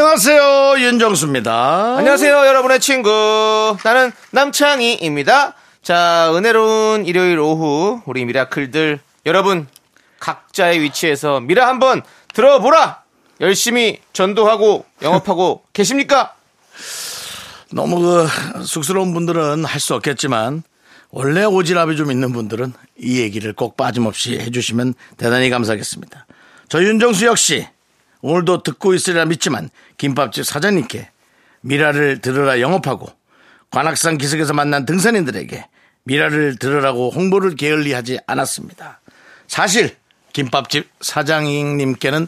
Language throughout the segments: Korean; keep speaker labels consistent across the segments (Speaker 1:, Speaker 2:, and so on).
Speaker 1: 안녕하세요 윤정수입니다.
Speaker 2: 안녕하세요, 여러분의 친구. 나는 남창희입니다. 자, 은혜로운 일요일 오후, 우리 미라클들, 여러분, 각자의 위치에서 미라 한번 들어보라! 열심히 전도하고 영업하고 계십니까?
Speaker 1: 너무 그 쑥스러운 분들은 할 수 없겠지만 원래 오지랖이 좀 있는 분들은 이 얘기를 꼭 빠짐없이 해주시면 대단히 감사하겠습니다. 저 윤정수 역시 오늘도 듣고 있으리라 믿지만 김밥집 사장님께 미라를 들으라 영업하고 관악산 기슭에서 만난 등산인들에게 미라를 들으라고 홍보를 게을리하지 않았습니다. 사실 김밥집 사장님께는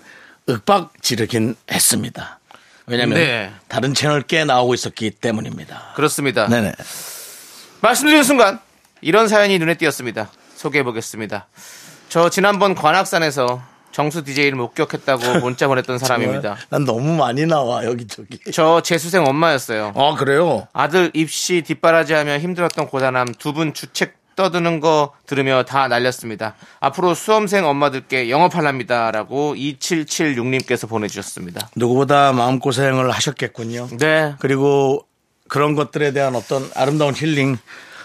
Speaker 1: 윽박 지르긴 했습니다. 왜냐하면
Speaker 2: 네.
Speaker 1: 다른 채널 꽤 나오고 있었기 때문입니다.
Speaker 2: 그렇습니다.
Speaker 1: 네네.
Speaker 2: 말씀드리는 순간, 이런 사연이 눈에 띄었습니다. 소개해 보겠습니다. 저 지난번 관악산에서 정수 DJ를 목격했다고 문자 보냈던 사람입니다.
Speaker 1: 난 너무 많이 나와 여기저기.
Speaker 2: 저 재수생 엄마였어요.
Speaker 1: 아 그래요?
Speaker 2: 아들 입시 뒷바라지하며 힘들었던 고단함 두 분 주책 떠드는 거 들으며 다 날렸습니다. 앞으로 수험생 엄마들께 영업하랍니다라고 2776님께서 보내주셨습니다.
Speaker 1: 누구보다 마음고생을 하셨겠군요.
Speaker 2: 네.
Speaker 1: 그리고 그런 것들에 대한 어떤 아름다운 힐링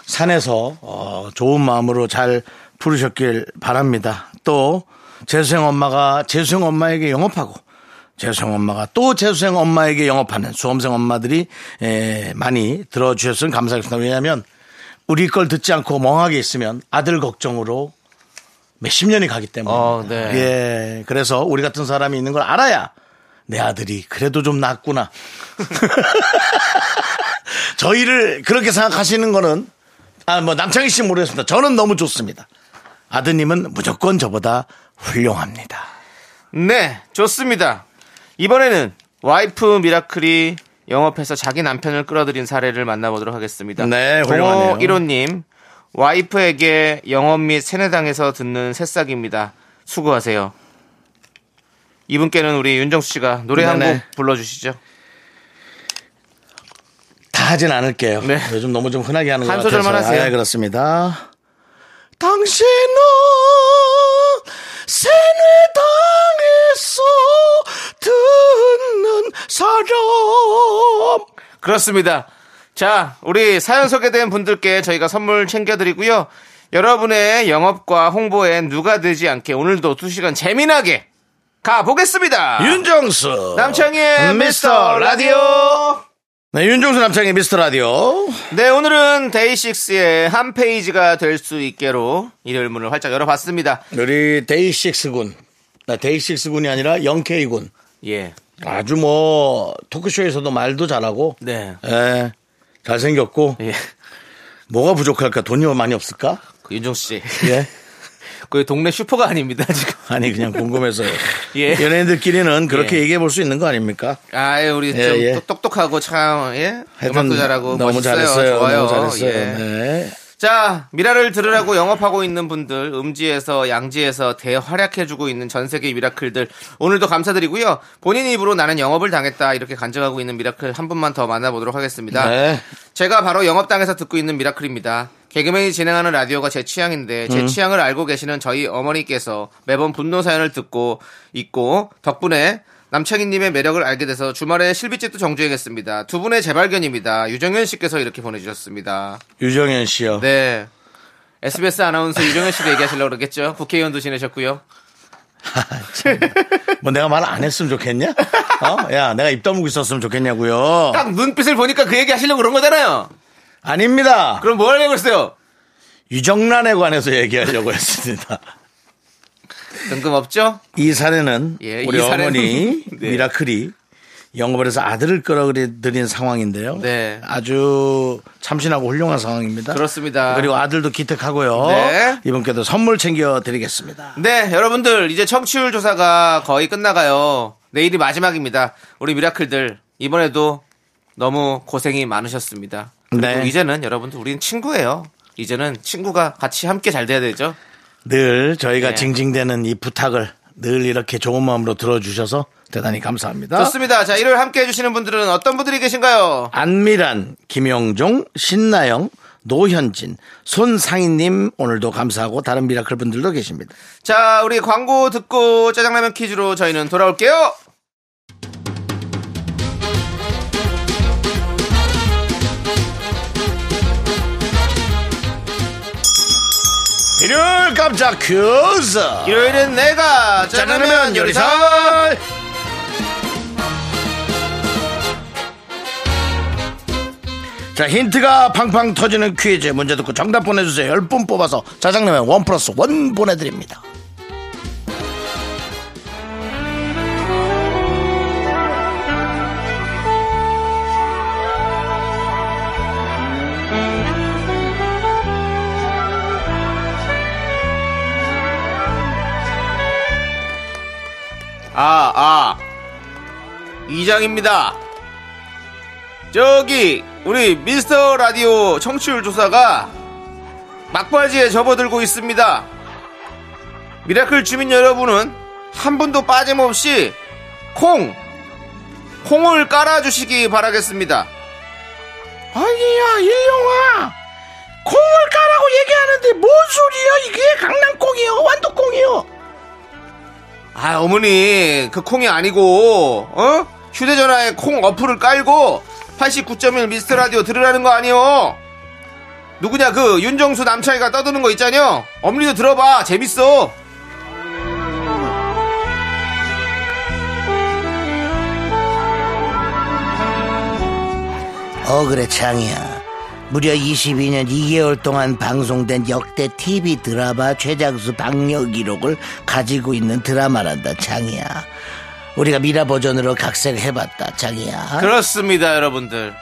Speaker 1: 산에서 어, 좋은 마음으로 잘 부르셨길 바랍니다. 또 재수생 엄마가 재수생 엄마에게 영업하고 재수생 엄마가 또 재수생 엄마에게 영업하는 수험생 엄마들이 에, 많이 들어주셨으면 감사하겠습니다. 왜냐하면 우리 걸 듣지 않고 멍하게 있으면 아들 걱정으로 몇십 년이 가기 때문에.
Speaker 2: 어, 네.
Speaker 1: 예. 그래서 우리 같은 사람이 있는 걸 알아야 내 아들이 그래도 좀 낫구나. 저희를 그렇게 생각하시는 거는 아, 뭐 남창희 씨 모르겠습니다. 저는 너무 좋습니다. 아드님은 무조건 저보다 훌륭합니다.
Speaker 2: 네, 좋습니다. 이번에는 와이프 미라클이 영업해서 자기 남편을 끌어들인 사례를 만나보도록 하겠습니다.
Speaker 1: 네, 훌륭하네요.
Speaker 2: 0515님, 와이프에게 영업 및 세뇌당해서 듣는 새싹입니다. 수고하세요. 이분께는 우리 윤정수 씨가 노래 한. 곡 불러주시죠.
Speaker 1: 다 하진 않을게요.
Speaker 2: 네.
Speaker 1: 요즘 너무 좀 흔하게 하는
Speaker 2: 것한
Speaker 1: 같아서.
Speaker 2: 소절만 하세요.
Speaker 1: 아, 그렇습니다. 당신은 세뇌당했어 듣는 사람.
Speaker 2: 그렇습니다. 자, 우리 사연 소개된 분들께 저희가 선물 챙겨드리고요. 여러분의 영업과 홍보에 누가 되지 않게 오늘도 2시간 재미나게 가보겠습니다.
Speaker 1: 윤정수.
Speaker 2: 남창희의 미스터 라디오.
Speaker 1: 네, 윤정수 남창희의 미스터 라디오.
Speaker 2: 네, 오늘은 데이식스의 한 페이지가 될 수 있게로 일요일 문을 활짝 열어봤습니다.
Speaker 1: 우리 데이식스 군. 나 데이식스 군이 아니라 영케이 군.
Speaker 2: 예.
Speaker 1: 아주 뭐 토크쇼에서도 말도 잘하고
Speaker 2: 네.
Speaker 1: 예, 잘생겼고
Speaker 2: 예.
Speaker 1: 뭐가 부족할까 돈이 많이 없을까
Speaker 2: 그 윤정수 씨.
Speaker 1: 예
Speaker 2: 그 동네 슈퍼가 아닙니다, 지금.
Speaker 1: 아니 그냥 궁금해서요
Speaker 2: 예.
Speaker 1: 연예인들끼리는 그렇게
Speaker 2: 예.
Speaker 1: 얘기해 볼 수 있는 거 아닙니까
Speaker 2: 아유, 우리 좀
Speaker 1: 예, 예.
Speaker 2: 똑- 똑똑하고 참, 예? 음악도 잘하고
Speaker 1: 너무
Speaker 2: 멋있어요.
Speaker 1: 잘했어요
Speaker 2: 좋아요.
Speaker 1: 너무 잘했어요
Speaker 2: 예.
Speaker 1: 네.
Speaker 2: 자, 미라를 들으라고 영업하고 있는 분들, 음지에서 양지에서 대활약해주고 있는 전 세계 미라클들, 오늘도 감사드리고요. 본인 입으로 나는 영업을 당했다, 이렇게 간증하고 있는 미라클 한 분만 더 만나보도록 하겠습니다.
Speaker 1: 네.
Speaker 2: 제가 바로 영업당에서 듣고 있는 미라클입니다. 개그맨이 진행하는 라디오가 제 취향인데,
Speaker 1: 음.
Speaker 2: 제 취향을 알고 계시는 저희 어머니께서 매번 분노 사연을 듣고 있고, 덕분에 남창희님의 매력을 알게 돼서 주말에 실비집도 정주행했습니다. 두 분의 재발견입니다. 유정현 씨께서 이렇게 보내주셨습니다.
Speaker 1: 유정현 씨요
Speaker 2: 네. SBS 아나운서 유정현 씨도 얘기하시려고 그러겠죠. 국회의원도 지내셨고요.
Speaker 1: 뭐 내가 말 안 했으면 좋겠냐 어? 야 내가 입 다물고 있었으면 좋겠냐고요
Speaker 2: 딱 눈빛을 보니까 그 얘기 하시려고 그런 거잖아요.
Speaker 1: 아닙니다
Speaker 2: 그럼 뭐 하려고 그랬어요?
Speaker 1: 유정란에 관해서 얘기하려고 했습니다
Speaker 2: 뜬금없죠?
Speaker 1: 이 사례는
Speaker 2: 예,
Speaker 1: 우리
Speaker 2: 이
Speaker 1: 어머니
Speaker 2: 네.
Speaker 1: 미라클이 영업을 해서 아들을 끌어들인 상황인데요.
Speaker 2: 네.
Speaker 1: 아주 참신하고 훌륭한 상황입니다.
Speaker 2: 그렇습니다.
Speaker 1: 그리고 아들도 기특하고요.
Speaker 2: 네.
Speaker 1: 이분께도 선물 챙겨드리겠습니다.
Speaker 2: 네, 여러분들 이제 청취율 조사가 거의 끝나가요. 내일이 마지막입니다. 우리 미라클들 이번에도 너무 고생이 많으셨습니다.
Speaker 1: 네.
Speaker 2: 이제는 여러분들 우리는 친구예요. 이제는 친구가 같이 함께 잘 돼야 되죠.
Speaker 1: 늘 저희가
Speaker 2: 네.
Speaker 1: 징징대는 이 부탁을 늘 이렇게 좋은 마음으로 들어주셔서 대단히 감사합니다.
Speaker 2: 좋습니다. 자, 일요일 함께 해주시는 분들은 어떤 분들이 계신가요?
Speaker 1: 안미란, 김용종, 신나영, 노현진, 손상희님 오늘도 감사하고 다른 미라클 분들도 계십니다.
Speaker 2: 자, 우리 광고 듣고 짜장라면 퀴즈로 저희는 돌아올게요.
Speaker 1: 일요일 깜짝 퀴즈!
Speaker 2: 일요일엔 내가 짜장라면 요리사.
Speaker 1: 자, 힌트가 팡팡 터지는 퀴즈 문제 듣고 정답 보내주세요. 10분 뽑아서 짜장라면 원 플러스 원 보내드립니다.
Speaker 2: 이장입니다. 저기, 우리 미스터 라디오 청취율 조사가 막바지에 접어들고 있습니다. 미라클 주민 여러분은 한 분도 빠짐없이 콩, 콩을 깔아주시기 바라겠습니다.
Speaker 1: 아니야, 일용아. 콩을 까라고 얘기하는데 뭔 소리야? 이게 강남콩이요? 완도콩이요?
Speaker 2: 아, 어머니, 그 콩이 아니고, 어? 휴대전화에 콩 어플을 깔고 89.1 미스터 라디오 들으라는 거 아니요? 누구냐, 그 윤정수 남창이가 떠드는 거 있잖여? 어머니도 들어봐. 재밌어.
Speaker 1: 어 그래 창이야 무려 22년 2개월 동안 방송된 역대 TV 드라마 최장수 방영 기록을 가지고 있는 드라마란다 창이야 우리가 미라 버전으로 각색해봤다 창이야
Speaker 2: 그렇습니다, 여러분들.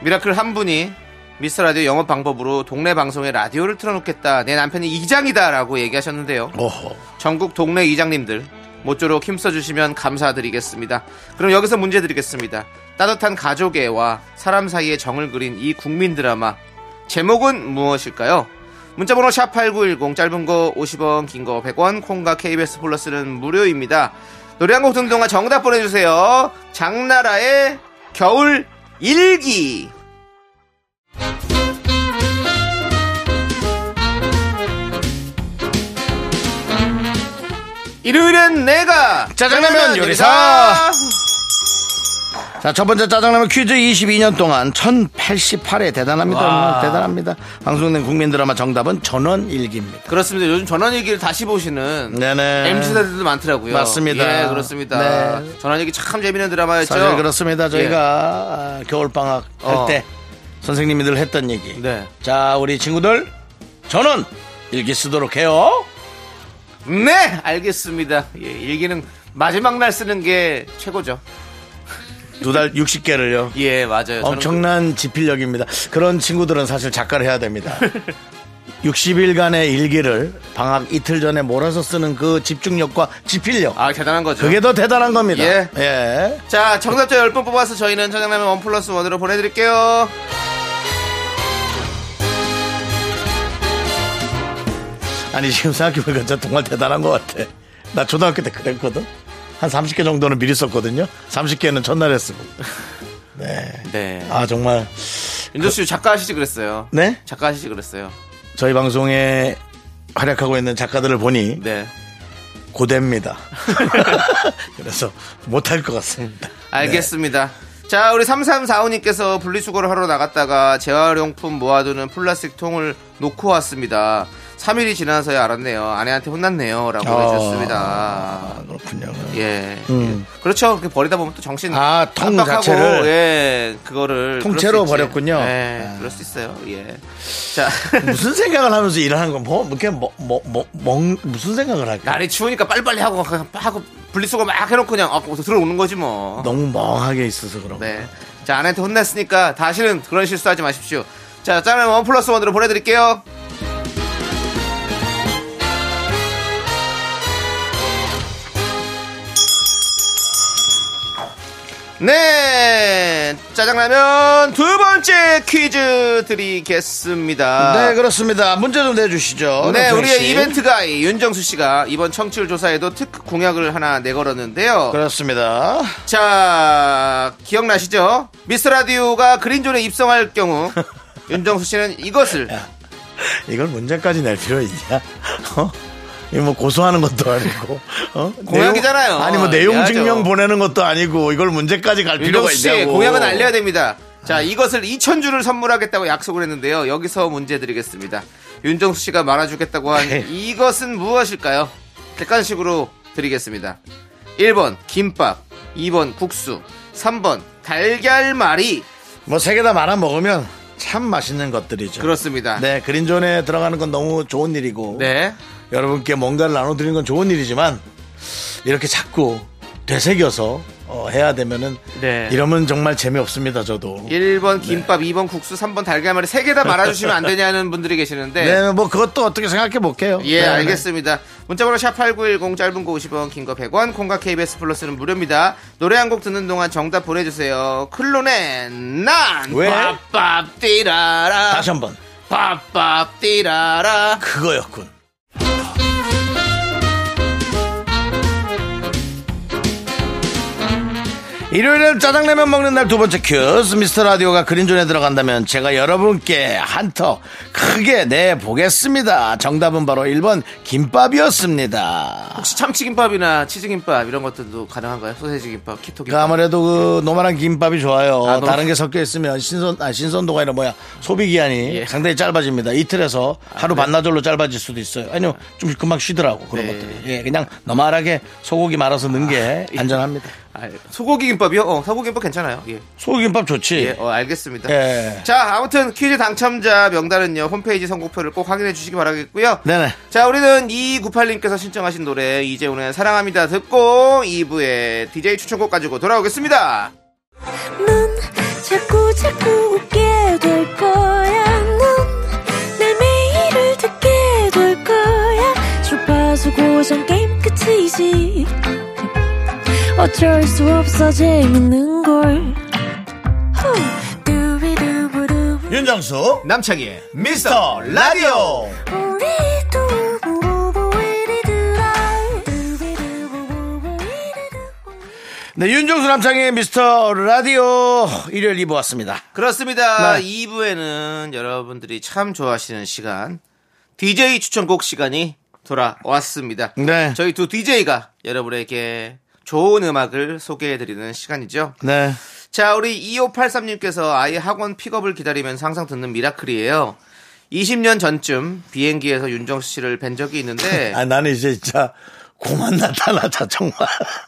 Speaker 2: 미라클 한 분이 미스터 라디오 영업 방법으로 동네 방송에 라디오를 틀어놓겠다. 내 남편이 이장이다라고 얘기하셨는데요.
Speaker 1: 오호
Speaker 2: 전국 동네 이장님들 모쪼록 힘써주시면 감사드리겠습니다. 그럼 여기서 문제 드리겠습니다. 따뜻한 가족애와 사람 사이의 정을 그린 이 국민 드라마 제목은 무엇일까요? 문자번호 샵8910 짧은 거 50원 긴 거 100원 콩과 KBS 플러스는 무료입니다. 노래 한 곡 듣는 동안 정답 보내주세요. 장나라의 겨울 일기 일요일엔 내가
Speaker 1: 짜장라면 요리사. 자, 첫 번째 짜장라면 퀴즈 22년 동안 1088회 대단합니다.
Speaker 2: 와.
Speaker 1: 대단합니다. 방송된 국민 드라마 정답은 전원일기입니다.
Speaker 2: 그렇습니다. 요즘 전원일기를 다시 보시는
Speaker 1: 네네.
Speaker 2: MZ들도 많더라고요.
Speaker 1: 맞습니다.
Speaker 2: 예, 그렇습니다.
Speaker 1: 네.
Speaker 2: 전원일기 참 재밌는 드라마였죠.
Speaker 1: 사실 그렇습니다. 저희가 아, 겨울방학 할
Speaker 2: 어.
Speaker 1: 때 선생님이 늘 했던 얘기.
Speaker 2: 네.
Speaker 1: 자, 우리 친구들 전원 일기 쓰도록 해요.
Speaker 2: 네, 알겠습니다. 예, 일기는 마지막 날 쓰는 게 최고죠.
Speaker 1: 두 달 60개를요.
Speaker 2: 예, 맞아요.
Speaker 1: 엄청난 지필력입니다. 그런 친구들은 사실 작가를 해야 됩니다. 60일간의 일기를 방학 이틀 전에 몰아서 쓰는 그 집중력과 지필력.
Speaker 2: 그- 아, 대단한 거죠.
Speaker 1: 그게 더 대단한 겁니다.
Speaker 2: 예.
Speaker 1: 예.
Speaker 2: 자, 정답자 10분 뽑아서 저희는 저장라면 원 플러스 원으로 보내드릴게요.
Speaker 1: 아니, 지금 생각해보니까 진짜 정말 대단한 것 같아. 나 초등학교 때 그랬거든. 한 30개 정도는 미리 썼거든요. 30개는 첫날에 쓰고. 네.
Speaker 2: 네.
Speaker 1: 아, 정말.
Speaker 2: 윤정수 씨 작가 하시지 그랬어요.
Speaker 1: 네?
Speaker 2: 작가 하시지 그랬어요.
Speaker 1: 저희 방송에 활약하고 있는 작가들을 보니
Speaker 2: 네.
Speaker 1: 고대입니다. 그래서 못할 것 같습니다.
Speaker 2: 알겠습니다. 자, 우리 3345님께서 분리수거를 하러 나갔다가 재활용품 모아두는 플라스틱 통을 놓고 왔습니다. 3일이 지나서야 알았네요. 아내한테 혼났네요. 라고
Speaker 1: 아,
Speaker 2: 해주셨습니다.
Speaker 1: 그렇군요.
Speaker 2: 예.
Speaker 1: 음.
Speaker 2: 예. 그렇죠. 그렇게 버리다 보면 또 정신.
Speaker 1: 아, 통 자체를?
Speaker 2: 예. 그거를.
Speaker 1: 통째로. 버렸군요.
Speaker 2: 예.
Speaker 1: 아.
Speaker 2: 그럴 수 있어요. 예. 자.
Speaker 1: 무슨 생각을 하면서 일하는 건 뭐, 이렇게 뭐, 뭐, 뭐, 뭐, 무슨 생각을 할까?
Speaker 2: 날이 추우니까 빨리빨리 하고, 하고 분리수거 막 해놓고 그냥 아, 들어오는 거지 뭐.
Speaker 1: 너무 멍하게 있어서 그런 거.
Speaker 2: 네. 자, 아내한테 혼냈으니까 다시는 그런 실수하지 마십시오. 자, 짠을 원 플러스 원으로 보내드릴게요. 네. 짜장라면 두 번째 퀴즈 드리겠습니다.
Speaker 1: 네, 그렇습니다. 문제 좀 내주시죠.
Speaker 2: 네, 우리의
Speaker 1: 씨.
Speaker 2: 이벤트 가이 윤정수 씨가 이번 청취율 조사에도 특 공약을 하나 내걸었는데요.
Speaker 1: 그렇습니다.
Speaker 2: 자, 기억나시죠? 미스터 라디오가 그린존에 입성할 경우 윤정수 씨는 이것을
Speaker 1: 이걸 문제까지 낼 필요 있냐? 어? 뭐 고소하는 것도 아니고, 어?
Speaker 2: 공약이잖아요.
Speaker 1: 내용- 아니 뭐 내용. 증명 보내는 것도 아니고 이걸 문제까지 갈 필요가
Speaker 2: 씨
Speaker 1: 있냐고.
Speaker 2: 공약은 알려야 됩니다. 자, 이것을 2,000주를 선물하겠다고 약속을 했는데요. 여기서 문제 드리겠습니다. 윤정수 씨가 말아주겠다고 한
Speaker 1: 네.
Speaker 2: 이것은 무엇일까요? 객관식으로 드리겠습니다. 1번 김밥, 2번 국수, 3번 달걀말이.
Speaker 1: 뭐 세 개 다 말아 먹으면 참 맛있는 것들이죠.
Speaker 2: 그렇습니다.
Speaker 1: 네, 그린존에 들어가는 건 너무 좋은 일이고
Speaker 2: 네.
Speaker 1: 여러분께 뭔가를 나눠드리는 건 좋은 일이지만 이렇게 자꾸 되새겨서 어, 해야 되면은
Speaker 2: 네.
Speaker 1: 이러면 정말 재미없습니다. 저도.
Speaker 2: 1번 김밥, 2번 국수, 3번 달걀말이 세개다 말아주시면 안 되냐는 분들이 계시는데.
Speaker 1: 네, 뭐 그것도 어떻게 생각해 볼게요.
Speaker 2: 예,
Speaker 1: 네,
Speaker 2: 알겠습니다. 문자번호 샵8910 짧은 거 50원, 긴 거 100원, 콩과 KBS 플러스는 무료입니다. 노래 한 곡 듣는 동안 정답 보내주세요. 클론의 난!
Speaker 1: 왜?
Speaker 2: 밥밥 띠라라.
Speaker 1: 다시 한번
Speaker 2: 밥밥 띠라라.
Speaker 1: 그거였군. 일요일엔 짜장라면 먹는 날 두 번째 퀴즈 미스터 라디오가 green zone에 들어간다면 제가 여러분께 한턱 크게 내보겠습니다. 정답은 바로 1번 김밥이었습니다.
Speaker 2: 혹시 참치김밥이나 치즈김밥 이런 것들도 가능한가요? 소세지 김밥,
Speaker 1: 그
Speaker 2: keto 김밥.
Speaker 1: 아무래도 그 normal한 김밥이 좋아요.
Speaker 2: 아, 너무-
Speaker 1: 다른 게 섞여 있으면 신선 아 신선도가 아니라 뭐야 소비 기한이
Speaker 2: 예.
Speaker 1: 상당히 짧아집니다. 이틀에서 하루 반나절로 짧아질 수도 있어요. 아니요 좀 금방 쉬더라고 그런
Speaker 2: 네.
Speaker 1: 것들이. 예, 그냥 normal하게 소고기 말아서 넣은 게 안전합니다.
Speaker 2: 아, 소고기 김밥이요? 어, 소고기 김밥 괜찮아요. 예.
Speaker 1: 소고기 김밥 좋지.
Speaker 2: 예, 어, 알겠습니다.
Speaker 1: 예.
Speaker 2: 자, 아무튼 퀴즈 당첨자 명단은요, 홈페이지 선곡표를 꼭 확인해 주시기 바라겠고요.
Speaker 1: 네네.
Speaker 2: 자, 우리는 2298님께서 신청하신 노래, 이재훈의 사랑합니다 듣고 2부에 DJ 추천곡 가지고 돌아오겠습니다.
Speaker 3: 넌 자꾸 자꾸 웃게 될 거야. 넌내 매일을 듣게 될 거야. 주파수 고정 게임 끝이지. 어쩔 수 없어 재밌는 걸.
Speaker 1: 윤정수
Speaker 2: 남창희의
Speaker 1: 미스터 라디오. 네 윤정수 남창의 미스터 라디오 일요일 2부 왔습니다.
Speaker 2: 그렇습니다.
Speaker 1: 네.
Speaker 2: 2부에는 여러분들이 참 좋아하시는 시간, DJ 추천곡 시간이 돌아왔습니다.
Speaker 1: 네.
Speaker 2: 저희 두 DJ가 여러분에게 좋은 음악을 소개해드리는 시간이죠.
Speaker 1: 네.
Speaker 2: 자, 우리 2583님께서 아이 학원 픽업을 기다리면서 항상 듣는 미라클이에요. 20년 전쯤 비행기에서 윤정수 씨를 뵌 적이 있는데
Speaker 1: 아 나는 이제 진짜 고만 나타나자 정말.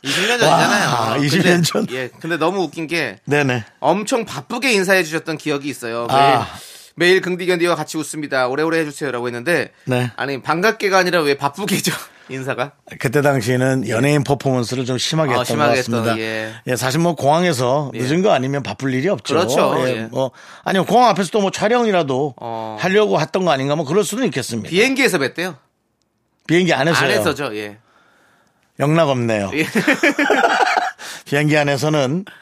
Speaker 2: 20년 전이잖아요.
Speaker 1: 와,
Speaker 2: 근데-
Speaker 1: 20년 전.
Speaker 2: 예, 근데 너무 웃긴 게
Speaker 1: 네네.
Speaker 2: 엄청 바쁘게 인사해 주셨던 기억이 있어요. 매일,
Speaker 1: 아.
Speaker 2: 매일 긍디견디와 같이 웃습니다. 오래오래 해주세요라고 했는데
Speaker 1: 네.
Speaker 2: 아니 반갑게가 아니라 왜 바쁘게죠 인사가?
Speaker 1: 그때 당시에는 연예인 퍼포먼스를 좀 심하게
Speaker 2: 어,
Speaker 1: 했던
Speaker 2: 심하게
Speaker 1: 것 같습니다.
Speaker 2: 했던, 예.
Speaker 1: 사실 뭐 공항에서
Speaker 2: 예.
Speaker 1: 늦은 거 아니면 바쁠 일이 없죠.
Speaker 2: 그렇죠,
Speaker 1: 예,
Speaker 2: 예.
Speaker 1: 뭐 아니면 공항 앞에서 또 뭐 촬영이라도
Speaker 2: 어.
Speaker 1: 하려고 했던 거 아닌가 뭐 그럴 수는 있겠습니다.
Speaker 2: 비행기에서 뵀대요.
Speaker 1: 비행기 안에서요.
Speaker 2: 안에서죠. 예.
Speaker 1: 영락 없네요.
Speaker 2: 예.
Speaker 1: 비행기 안에서는 에,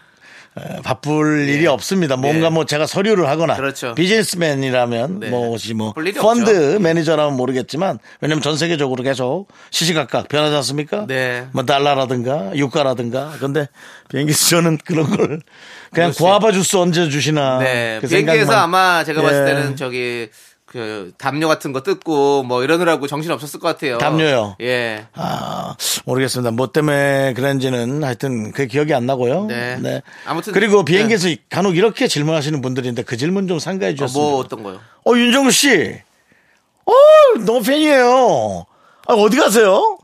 Speaker 1: 바쁠 일이 없습니다. 뭔가
Speaker 2: 예.
Speaker 1: 뭐 제가 서류를 하거나
Speaker 2: 그렇죠.
Speaker 1: 비즈니스맨이라면
Speaker 2: 네.
Speaker 1: 뭐 혹시 뭐 펀드
Speaker 2: 없죠.
Speaker 1: 매니저라면 모르겠지만 왜냐면 전 세계적으로 계속 시시각각 변하지 않습니까?
Speaker 2: 네.
Speaker 1: 뭐 달러라든가 유가라든가 근데 비행기에서 저는 그런 걸 그냥. 구아바 주스 얹어 주시나
Speaker 2: 네.
Speaker 1: 그
Speaker 2: 비행기에서
Speaker 1: 생각만.
Speaker 2: 아마 제가 봤을
Speaker 1: 예.
Speaker 2: 때는 저기 그 담요 같은 거 뜯고 뭐 이러느라고 정신 없었을 것 같아요.
Speaker 1: 담요요?
Speaker 2: 예.
Speaker 1: 아, 모르겠습니다. 뭐 때문에 그런지는 하여튼 그 기억이 안 나고요.
Speaker 2: 네. 아무튼
Speaker 1: 그리고 비행기에서 간혹 이렇게 질문하시는 분들인데 그 질문 좀 상가해
Speaker 2: 어,
Speaker 1: 주셨습니다.
Speaker 2: 뭐 어떤 거요?
Speaker 1: 어, 윤정수 씨. 어, 너무 팬이에요. 아, 어디 가세요?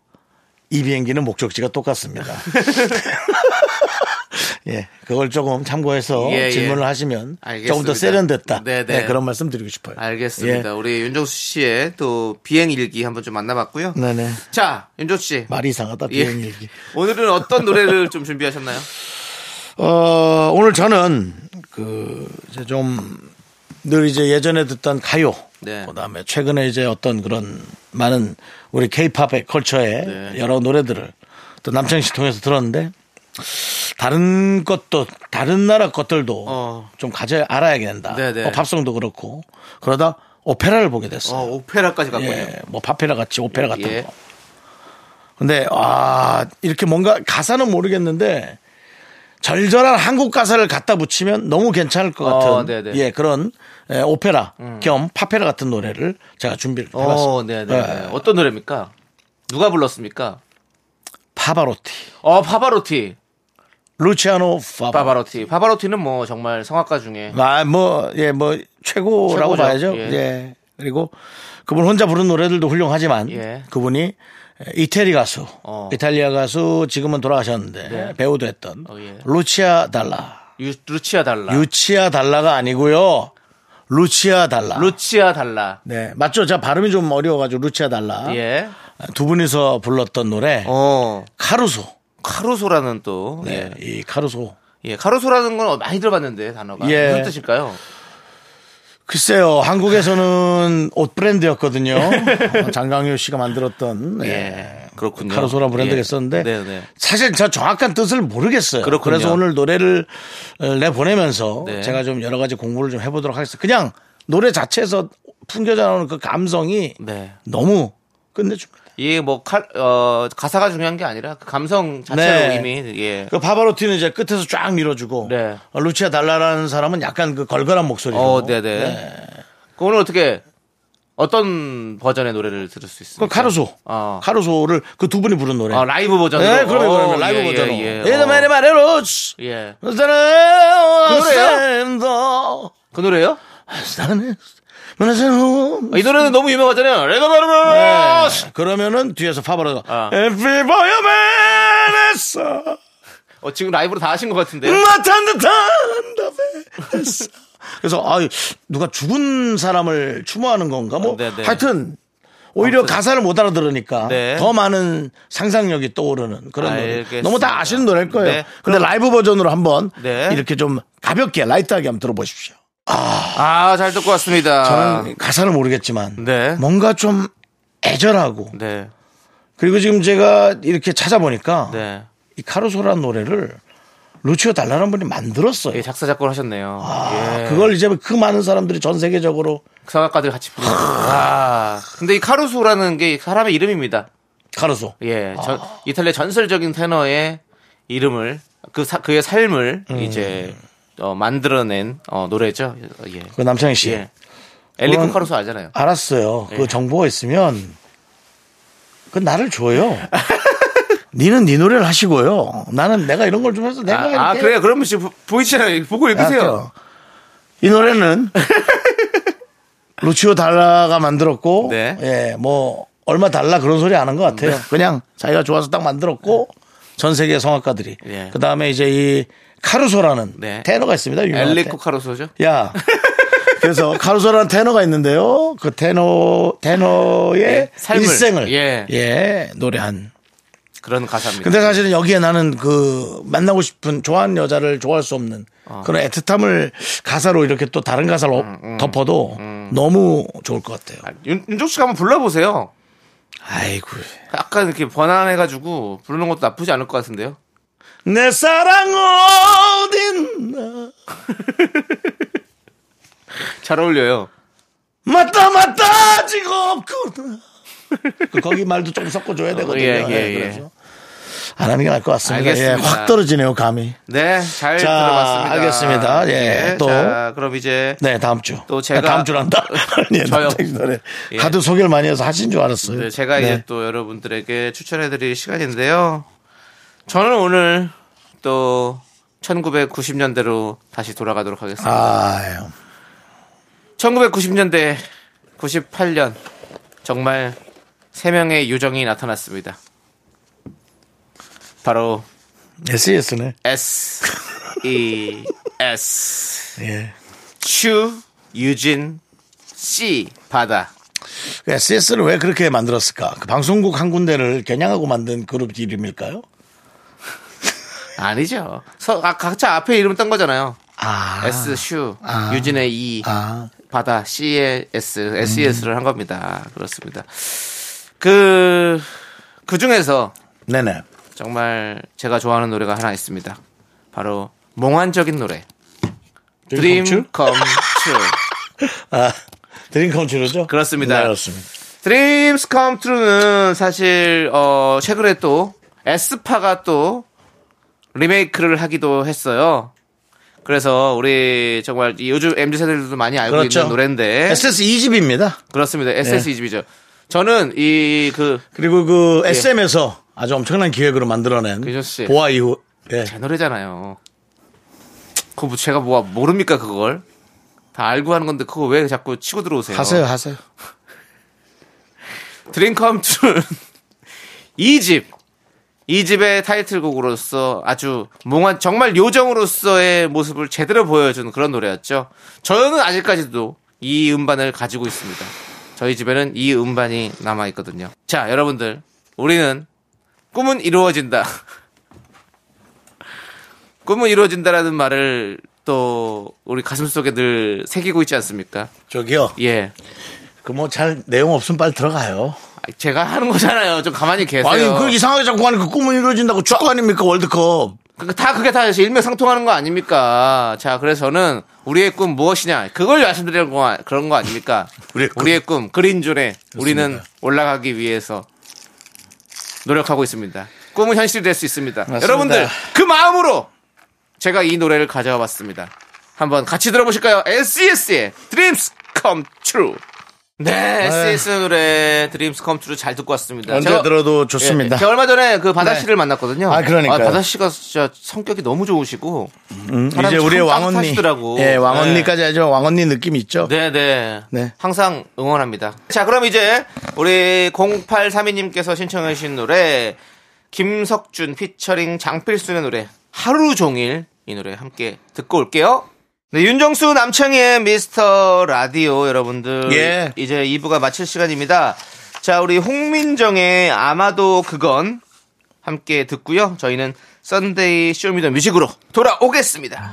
Speaker 1: 이 비행기는 목적지가 똑같습니다. 예, 그걸 조금 참고해서
Speaker 2: 예, 예.
Speaker 1: 질문을 하시면
Speaker 2: 알겠습니다.
Speaker 1: 조금 더 세련됐다.
Speaker 2: 네, 네.
Speaker 1: 네, 그런 말씀 드리고 싶어요.
Speaker 2: 알겠습니다.
Speaker 1: 예.
Speaker 2: 우리 윤정수 씨의 또 비행 일기 한번 좀 만나봤고요.
Speaker 1: 네네.
Speaker 2: 자, 윤정수 씨.
Speaker 1: 말이 이상하다,
Speaker 2: 예.
Speaker 1: 비행 일기.
Speaker 2: 오늘은 어떤 노래를 좀 준비하셨나요?
Speaker 1: 어, 오늘 저는 그, 이제 좀, 늘 이제 예전에 듣던 가요.
Speaker 2: 네.
Speaker 1: 그 다음에 최근에 이제 어떤 그런 많은 우리 케이팝의 컬처의
Speaker 2: 네.
Speaker 1: 여러 노래들을 또 남창희 씨 통해서 들었는데 다른 것도 다른 나라 것들도
Speaker 2: 어.
Speaker 1: 좀 가져 알아야 된다.
Speaker 2: 네네.
Speaker 1: 어, 팝송도 그렇고 그러다 오페라를 보게 됐어요.
Speaker 2: 어, 오페라까지 갔군요.
Speaker 1: 예, 뭐 팝페라 같이 오페라 같은
Speaker 2: 예.
Speaker 1: 거. 근데 아 이렇게 뭔가 가사는 모르겠는데 절절한 한국 가사를 갖다 붙이면 너무 괜찮을 것 같은
Speaker 2: 어, 네네. 음.
Speaker 1: 예 그런 예, 오페라 겸 팝페라 같은 노래를 제가 준비를 해봤습니다.
Speaker 2: 어, 네네.
Speaker 1: 예,
Speaker 2: 어떤 노래입니까? 누가 불렀습니까?
Speaker 1: 파바로티,
Speaker 2: 어, 파바로티.
Speaker 1: 루치아노 파바.
Speaker 2: 파바로티. 파바로티 는 뭐 정말 성악가 중에
Speaker 1: 아 뭐 예 뭐 최고라고
Speaker 2: 최고죠.
Speaker 1: 봐야죠.
Speaker 2: 예.
Speaker 1: 예. 그리고 그분 혼자 부른 노래들도 훌륭하지만
Speaker 2: 예.
Speaker 1: 그분이 이태리 가수,
Speaker 2: 어.
Speaker 1: 이탈리아 가수 지금은 돌아가셨는데
Speaker 2: 네.
Speaker 1: 배우도 했던
Speaker 2: 어, 예.
Speaker 1: 루치아 달라.
Speaker 2: 유, 루치아 달라.
Speaker 1: 유치아 달라가 아니고요. 루치아 달라.
Speaker 2: 루치아 달라.
Speaker 1: 네, 맞죠? 제가 발음이 좀 어려워가지고 루치아 달라.
Speaker 2: 예.
Speaker 1: 두 분이서 불렀던 노래
Speaker 2: 어,
Speaker 1: 카루소.
Speaker 2: 카루소라는 또
Speaker 1: 네,
Speaker 2: 예.
Speaker 1: 이 카루소.
Speaker 2: 예, 카루소라는 건 많이 들어봤는데 단어가
Speaker 1: 예.
Speaker 2: 무슨 뜻일까요?
Speaker 1: 글쎄요, 한국에서는 옷 브랜드였거든요. 장강효 씨가 만들었던 네.
Speaker 2: 예, 그렇군요.
Speaker 1: 카루소라 브랜드가
Speaker 2: 예.
Speaker 1: 있었는데
Speaker 2: 네, 네.
Speaker 1: 사실 저 정확한 뜻을 모르겠어요.
Speaker 2: 그렇군요.
Speaker 1: 래서 오늘 노래를 어, 내 보내면서
Speaker 2: 네.
Speaker 1: 제가 좀 여러 가지 공부를 좀 해보도록 하겠습니다. 그냥 노래 자체에서 풍겨져 나오는 그 감성이
Speaker 2: 네.
Speaker 1: 너무 끝내줍니다.
Speaker 2: 이게 뭐 칼, 어, 가사가 중요한 게 아니라 그 감성 자체로
Speaker 1: 네.
Speaker 2: 이미 예.
Speaker 1: 그 바바로티는 이제 끝에서 쫙 밀어주고
Speaker 2: 네.
Speaker 1: 어, 루치아 달라라는 사람은 약간 그 걸걸한 목소리로
Speaker 2: 어, 네네. 그 오늘 어떻게 어떤 버전의 노래를 들을
Speaker 1: 수그
Speaker 2: 있습니까?
Speaker 1: 카루소
Speaker 2: 어.
Speaker 1: 카루소를 그 두 분이 부른 노래
Speaker 2: 아, 라이브 버전으로.
Speaker 1: 네 그러면
Speaker 2: 어,
Speaker 1: 그러면 라이브
Speaker 2: 예,
Speaker 1: 버전으로
Speaker 2: 예, 예.
Speaker 1: 에다
Speaker 2: 어.
Speaker 1: 마리 마레로스
Speaker 2: 예.
Speaker 1: 그
Speaker 2: 노래요? 그 노래요? 어, 이 노래는 너무 유명하잖아요. 레더 바르마.
Speaker 1: 네. 그러면은 뒤에서 파바로가
Speaker 2: 아.
Speaker 1: 에피보여맨에서
Speaker 2: 어, 지금 라이브로 다 하신 것 같은데.
Speaker 1: 마탄 듯한 답에서 그래서 아 누가 죽은 사람을 추모하는 건가 뭐
Speaker 2: 어, 네네.
Speaker 1: 하여튼 오히려 가사를 못 알아들으니까
Speaker 2: 네.
Speaker 1: 더 많은 상상력이 떠오르는 그런 노래
Speaker 2: 알겠습니다.
Speaker 1: 너무 다 아시는 노래일 거예요
Speaker 2: 네.
Speaker 1: 근데 라이브 버전으로 한번
Speaker 2: 네.
Speaker 1: 이렇게 좀 가볍게 라이트하게 한번 들어보십시오
Speaker 2: 아, 잘 듣고 왔습니다.
Speaker 1: 저는 가사를 모르겠지만
Speaker 2: 네.
Speaker 1: 뭔가 좀 애절하고
Speaker 2: 네.
Speaker 1: 그리고 지금 제가 이렇게 찾아보니까
Speaker 2: 네.
Speaker 1: 이 카루소라는 노래를 루치오 달라라는 분이 만들었어요.
Speaker 2: 예, 작사 작곡을 하셨네요.
Speaker 1: 아,
Speaker 2: 예.
Speaker 1: 그걸 이제 그 많은 사람들이 전 세계적으로
Speaker 2: 성악가들 같이 부르는. 아. 근데 이 카루소라는 게 사람의 이름입니다.
Speaker 1: 카루소.
Speaker 2: 예. 전- 이탈리아 전설적인 테너의 이름을 그 사- 그의 삶을
Speaker 1: 음.
Speaker 2: 이제 어, 만들어낸 어, 노래죠. 예.
Speaker 1: 그 남창희 씨.
Speaker 2: 예. 엘리코 카루소 알잖아요.
Speaker 1: 알았어요.
Speaker 2: 예.
Speaker 1: 그 정보가 있으면 그 나를 줘요. 니는 네 노래를 하시고요. 나는 내가 이런 걸 좀 해서 내가
Speaker 2: 아, 아, 그래요. 그러면 지금 보이시잖아요. 보고 읽으세요.
Speaker 1: 할게요. 이 노래는 루치오 달라가 만들었고,
Speaker 2: 네.
Speaker 1: 예, 뭐 얼마 달라 그런 소리 안 한 것 같아요. 그냥 자기가 좋아서 딱 만들었고 전 세계 성악가들이.
Speaker 2: 예.
Speaker 1: 그 다음에 이제 이 카루소라는
Speaker 2: 네.
Speaker 1: 테너가 있습니다.
Speaker 2: 엘리코
Speaker 1: 테-
Speaker 2: 카루소죠.
Speaker 1: 야. 그래서 카루소라는 테너가 있는데요. 그 테너 테너의
Speaker 2: 예, 삶을.
Speaker 1: 일생을
Speaker 2: 예.
Speaker 1: 예, 노래한.
Speaker 2: 그런 가사입니다.
Speaker 1: 근데 사실은 여기에 나는 그 만나고 싶은 좋아하는 여자를 좋아할 수 없는 그런 애틋함을 가사로 이렇게 또 다른 가사로
Speaker 2: 음,
Speaker 1: 덮어도 너무 좋을 것 같아요.
Speaker 2: 아, 윤, 윤종 씨가 한번 불러보세요.
Speaker 1: 아이고.
Speaker 2: 약간 이렇게 번안해가지고 부르는 것도 나쁘지 않을 것 같은데요.
Speaker 1: 내 사랑 어딨나.
Speaker 2: 잘 어울려요.
Speaker 1: 맞다, 맞다, 아직 없구나. 그 거기 말도 좀 섞어줘야 되거든요.
Speaker 2: 예, 예,
Speaker 1: 예,
Speaker 2: 예.
Speaker 1: 그래서 안 하는 게 나을 것 같습니다.
Speaker 2: 알겠습니다.
Speaker 1: 예, 확 떨어지네요, 감이.
Speaker 2: 네, 잘
Speaker 1: 자,
Speaker 2: 들어봤습니다.
Speaker 1: 알겠습니다. 예, 또.
Speaker 2: 자, 그럼 이제
Speaker 1: 네, 다음 주.
Speaker 2: 또 제가-
Speaker 1: 아, 다음 주란다. 예,
Speaker 2: 저요.
Speaker 1: 노래.
Speaker 2: 예.
Speaker 1: 하도 소개를 많이 해서 하신 줄 알았어요.
Speaker 2: 네, 제가
Speaker 1: 네.
Speaker 2: 이제 또 여러분들에게 추천해드릴 시간인데요. 저는 오늘 또 1990년대로 다시 돌아가도록 하겠습니다.
Speaker 1: 아유.
Speaker 2: 1990년대 98년 정말 세 명의 유정이 나타났습니다. 바로
Speaker 1: SES네.
Speaker 2: S E S
Speaker 1: 예.
Speaker 2: 슈 유진 C 바다
Speaker 1: SS를 왜 그렇게 만들었을까? 그 방송국 한 군데를 겨냥하고 만든 그룹 이름일까요?
Speaker 2: 아니죠. 서, 아, 각자 앞에 이름 딴 거잖아요.
Speaker 1: 아.
Speaker 2: S 슈
Speaker 1: 아.
Speaker 2: 유진의 E
Speaker 1: 아.
Speaker 2: 바다 C의 S SES를 한 겁니다. 그렇습니다. 그, 그 중에서
Speaker 1: 네네.
Speaker 2: 정말 제가 좋아하는 노래가 하나 있습니다. 바로 몽환적인 노래.
Speaker 1: Dream Come
Speaker 2: Come True?
Speaker 1: 아, Dream Come True죠?
Speaker 2: 그렇습니다.
Speaker 1: 네, 그렇습니다.
Speaker 2: Dreams Come True는 사실 어 최근에 또 에스파가 또 리메이크를 하기도 했어요. 그래서 우리 정말 이 요즘 MZ 세대들도 많이 알고
Speaker 1: 그렇죠.
Speaker 2: 있는 노래인데
Speaker 1: S.E.S. 2집입니다.
Speaker 2: 그렇습니다. S.E.S. 2집이죠. 저는 이그제
Speaker 1: 그리고 그 SM에서 아주 엄청난 기획으로 만들어낸
Speaker 2: 그죠, 씨.
Speaker 1: 보아 이후 예.
Speaker 2: 노래잖아요. 그거 뭐 제가 뭐 모릅니까 그걸? 다 알고 하는 건데 그거 왜 자꾸 치고 들어오세요?
Speaker 1: 하세요, 하세요.
Speaker 2: 드림컴 트루는 이 집, 이 집의 타이틀곡으로서 아주 몽환, 정말 요정으로서의 모습을 제대로 보여준 그런 노래였죠. 저는 아직까지도 이 음반을 가지고 있습니다. 저희 집에는 이 음반이 남아 있거든요. 자, 여러분들, 우리는 꿈은 이루어진다. 꿈은 이루어진다라는 말을 또 우리 가슴 속에 늘 새기고 있지 않습니까?
Speaker 1: 저기요.
Speaker 2: 예.
Speaker 1: 그 뭐 잘 내용 없으면 빨리 들어가요.
Speaker 2: 제가 하는 거잖아요. 좀 가만히 계세요.
Speaker 1: 아니, 그 이상하게 자꾸 하는 그 꿈은 이루어진다고 축구 아닙니까? 월드컵.
Speaker 2: 그- 다 그게 다 일맥상통하는 거 아닙니까? 자, 그래서 저는 우리의 꿈 무엇이냐? 그걸 말씀드리는 거 아- 그런 거 아닙니까?
Speaker 1: 우리의 꿈.
Speaker 2: 꿈 그린존에 우리는 올라가기 위해서 노력하고 있습니다. 꿈은 현실이 될 수 있습니다.
Speaker 1: 맞습니다.
Speaker 2: 여러분들 그 마음으로 제가 이 노래를 가져와 봤습니다. 한번 같이 들어보실까요? SES의 Dreams Come True. 네, SES 노래 Dreams Come True 잘 듣고 왔습니다.
Speaker 1: 언제
Speaker 2: 제가-
Speaker 1: 들어도 좋습니다.
Speaker 2: 예, 제가 얼마 전에 그 바다
Speaker 1: 네.
Speaker 2: 씨를 만났거든요.
Speaker 1: 아, 그러니까요.
Speaker 2: 바다 씨가 진짜 성격이 너무 좋으시고 사람이
Speaker 1: 이제 우리의
Speaker 2: 참
Speaker 1: 왕언니.
Speaker 2: 따뜻하시더라고.
Speaker 1: 예, 왕언니까지 하죠. 왕언니 느낌 있죠?
Speaker 2: 네, 네.
Speaker 1: 네.
Speaker 2: 항상 응원합니다. 자, 그럼 이제 우리 0832님께서 신청해 주신 노래 김석준 피처링 장필순의 노래 하루 종일 이 노래 함께 듣고 올게요. 네, 윤정수 남창희의 미스터 라디오 여러분들
Speaker 1: 예.
Speaker 2: 이제 2부가 마칠 시간입니다. 자, 우리 홍민정의 아마도 그건 함께 듣고요. 저희는 Sunday Show Me the Music으로 돌아오겠습니다.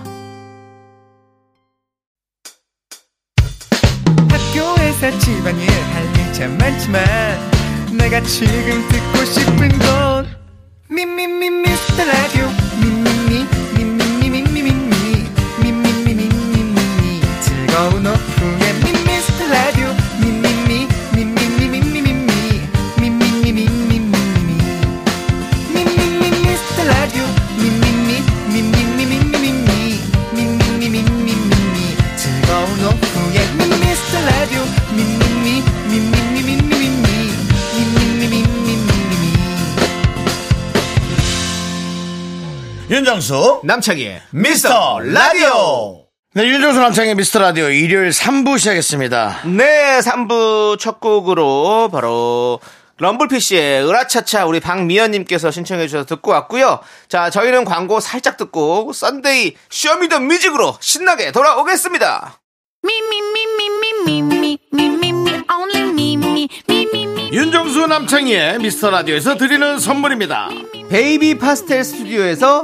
Speaker 4: 학교에서 집안일 할일참 많지만 내가 지금 듣고 싶은 건 미미미 미스터 라디오 미미미 미미미
Speaker 1: 윤정수
Speaker 2: 남창희의
Speaker 1: 미스터 라디오 네, 윤정수 남창희의 미스터 라디오 일요일 3부 시작했습니다.
Speaker 2: 네, 3부 첫 곡으로 바로 럼블피쉬의 으라차차 우리 박미연님께서 신청해 주셔서 듣고 왔고요. 자, 저희는 광고 살짝 듣고 Sunday Show Me The Music으로 신나게 돌아오겠습니다.
Speaker 1: 윤정수 남창희의 미스터 라디오에서 드리는 선물입니다.
Speaker 2: 베이비 파스텔 스튜디오에서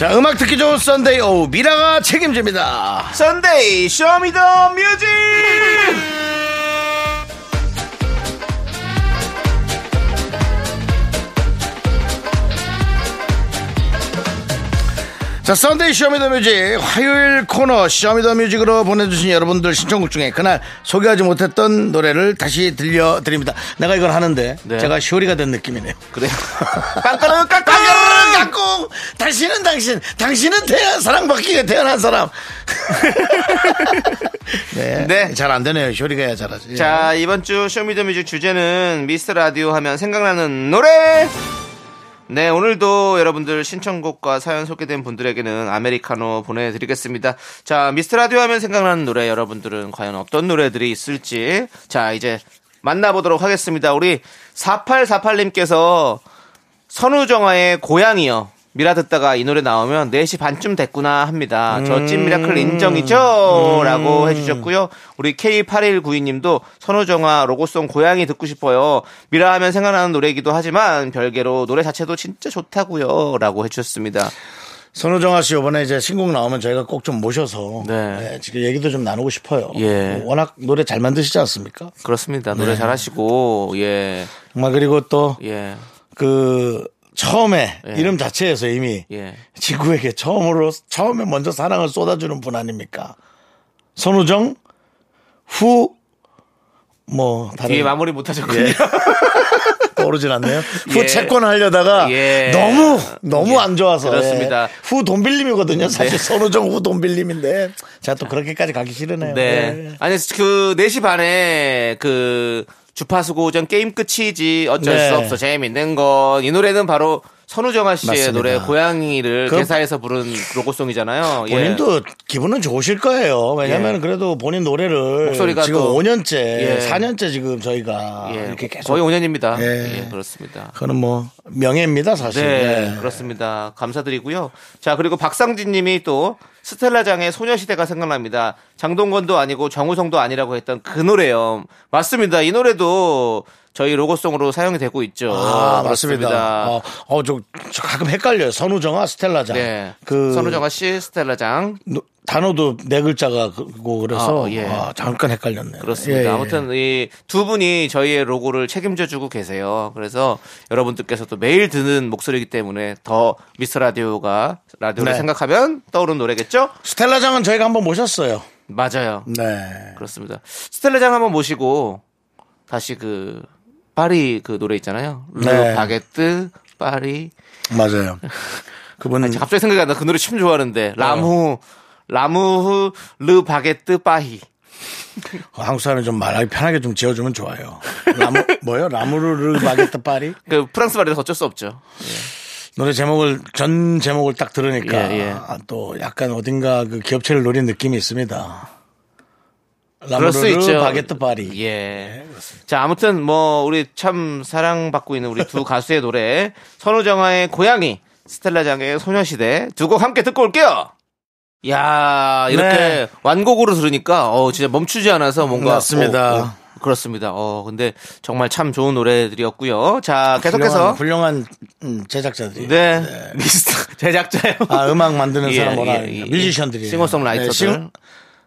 Speaker 1: 자, 음악 듣기 좋은 Sunday 오후 미라가 책임집니다.
Speaker 2: Sunday Show Me The Music!
Speaker 1: 자, Sunday Show Me The Music 화요일 코너 쇼미더뮤직으로 보내주신 여러분들 신청곡 중에 그날 소개하지 못했던 노래를 다시 들려드립니다. 내가 이걸 하는데
Speaker 2: 네.
Speaker 1: 제가 쇼리가 된 느낌이네요.
Speaker 2: 그래요? 깡까르 깡까르
Speaker 1: 깡깡 깡꿍 당신은 당신 당신은 태어난 사랑받기 위해 태어난 사람 네,
Speaker 2: 네.
Speaker 1: 잘 안 되네요 쇼리가 잘하지
Speaker 2: 자, 이번 주 Show Me The Music 주제는 미스터 라디오 하면 생각나는 노래! 네, 오늘도 여러분들 신청곡과 사연 소개된 분들에게는 아메리카노 보내드리겠습니다. 자, 미스터 라디오 하면 생각나는 노래 여러분들은 과연 어떤 노래들이 있을지. 자, 이제 만나보도록 하겠습니다. 우리 4848님께서 선우정아의 고양이요. 미라 듣다가 이 노래 나오면 4시 반쯤 됐구나 합니다. 저 찐 미라클 인정이죠? 라고 해주셨고요. 우리 K8192님도 선우정아 로고송 고양이 듣고 싶어요. 미라 하면 생각나는 노래이기도 하지만 별개로 노래 자체도 진짜 좋다고요. 라고 해주셨습니다.
Speaker 1: 선우정아 씨 이번에 이제 신곡 나오면 저희가 꼭 좀 모셔서
Speaker 2: 네.
Speaker 1: 네, 지금 얘기도 좀 나누고 싶어요
Speaker 2: 예.
Speaker 1: 뭐 워낙 노래 잘 만드시지 않습니까
Speaker 2: 그렇습니다. 노래 잘하시고, 예,
Speaker 1: 정말 그리고 또
Speaker 2: 예,
Speaker 1: 그 처음에
Speaker 2: 예.
Speaker 1: 이름 자체에서 이미
Speaker 2: 예.
Speaker 1: 친구에게 처음으로 처음에 먼저 사랑을 쏟아주는 분 아닙니까? 손우정 후 뭐 다른
Speaker 2: 뒤에 마무리 못 하셨군요.
Speaker 1: 예. 떠오르진 않네요. 후
Speaker 2: 예.
Speaker 1: 채권 하려다가
Speaker 2: 예.
Speaker 1: 너무 너무
Speaker 2: 예.
Speaker 1: 안 좋아서
Speaker 2: 그렇습니다.
Speaker 1: 예. 후 돈 빌림이거든요. 사실
Speaker 2: 네.
Speaker 1: 손우정 후 돈 빌림인데 제가 또 그렇게까지 가기 싫으네요.
Speaker 2: 네.
Speaker 1: 예.
Speaker 2: 아니, 그, 4시 반에 그, 주파수 고전 게임 끝이지 어쩔
Speaker 1: 네.
Speaker 2: 수 없어 재밌는 건 이 노래는 바로 선우정아 씨의
Speaker 1: 맞습니다.
Speaker 2: 노래 고양이를
Speaker 1: 그-
Speaker 2: 개사해서 부른 로고송이잖아요. 예.
Speaker 1: 본인도 기분은 좋으실 거예요. 왜냐하면 그래도 본인 노래를
Speaker 2: 목소리가
Speaker 1: 지금
Speaker 2: 또-
Speaker 1: 5년째,
Speaker 2: 예.
Speaker 1: 4년째 지금 저희가
Speaker 2: 예,
Speaker 1: 이렇게 계속
Speaker 2: 거의 5년입니다.
Speaker 1: 예.
Speaker 2: 예, 그렇습니다.
Speaker 1: 그거는 뭐 명예입니다, 사실.
Speaker 2: 네,
Speaker 1: 네.
Speaker 2: 그렇습니다. 감사드리고요. 자, 그리고 박상진 님이 또 스텔라장의 소녀시대가 생각납니다. 장동건도 아니고 정우성도 아니라고 했던 그 노래요. 맞습니다. 이 노래도 저희 로고송으로 사용이 되고 있죠.
Speaker 1: 아,
Speaker 2: 그렇습니다.
Speaker 1: 맞습니다. 어, 어, 저, 저 가끔 헷갈려요. 선우정아, 스텔라장.
Speaker 2: 네.
Speaker 1: 그
Speaker 2: 선우정아 씨, 스텔라장.
Speaker 1: 노- 단어도 네 글자가 그고 그래서
Speaker 2: 아, 예.
Speaker 1: 아, 잠깐 헷갈렸네요.
Speaker 2: 그렇습니다.
Speaker 1: 예, 예.
Speaker 2: 아무튼 이 두 분이 저희의 로고를 책임져 주고 계세요. 그래서 여러분들께서도 매일 듣는 목소리이기 때문에 더 미스터 라디오가 라디오를
Speaker 1: 네.
Speaker 2: 생각하면 떠오르는 노래겠죠?
Speaker 1: 스텔라장은 저희가 한번 모셨어요.
Speaker 2: 맞아요.
Speaker 1: 네.
Speaker 2: 그렇습니다. 스텔라장 한번 모시고 다시 그 파리 그 노래 있잖아요. 르
Speaker 1: 네.
Speaker 2: 바게뜨 파리.
Speaker 1: 맞아요. 그분은
Speaker 2: 갑자기 생각이 안 나. 그 노래 참 좋아하는데 라무 라무흐 르 바게뜨 파히.
Speaker 1: 한국 사람이 좀 말하기 편하게 좀 지어주면 좋아요. 라무, 뭐요? L'amour, les baguettes, Paris?
Speaker 2: 그 프랑스 말에서 어쩔 수 없죠.
Speaker 1: 노래 제목을, 전 제목을 딱 들으니까
Speaker 2: 예, 예.
Speaker 1: 아, 또 약간 어딘가 그 기업체를 노린 느낌이 있습니다.
Speaker 2: 그럴 수
Speaker 1: L'amour, les
Speaker 2: 있죠.
Speaker 1: baguettes, Paris.
Speaker 2: 예. 자, 아무튼 뭐 우리 참 사랑받고 있는 우리 두 가수의 노래 선우정아의 고양이, 스텔라장의 소녀시대 두 곡 함께 듣고 올게요. 야, 이렇게
Speaker 1: 네.
Speaker 2: 완곡으로 들으니까 어 진짜 멈추지 않아서 뭔가
Speaker 1: 맞습니다.
Speaker 2: 어, 어, 그렇습니다. 어 근데 정말 참 좋은 노래들이었고요. 자, 계속해서
Speaker 1: 훌륭한, 훌륭한, 음, 제작자들이.
Speaker 2: 네. 미스터 제작자요.
Speaker 1: 아, 음악 만드는
Speaker 2: 예,
Speaker 1: 사람 뭐라
Speaker 2: 예,
Speaker 1: 하냐.
Speaker 2: 예.
Speaker 1: 뮤지션들이.
Speaker 2: 싱어송라이터들.
Speaker 1: 싱- 뭐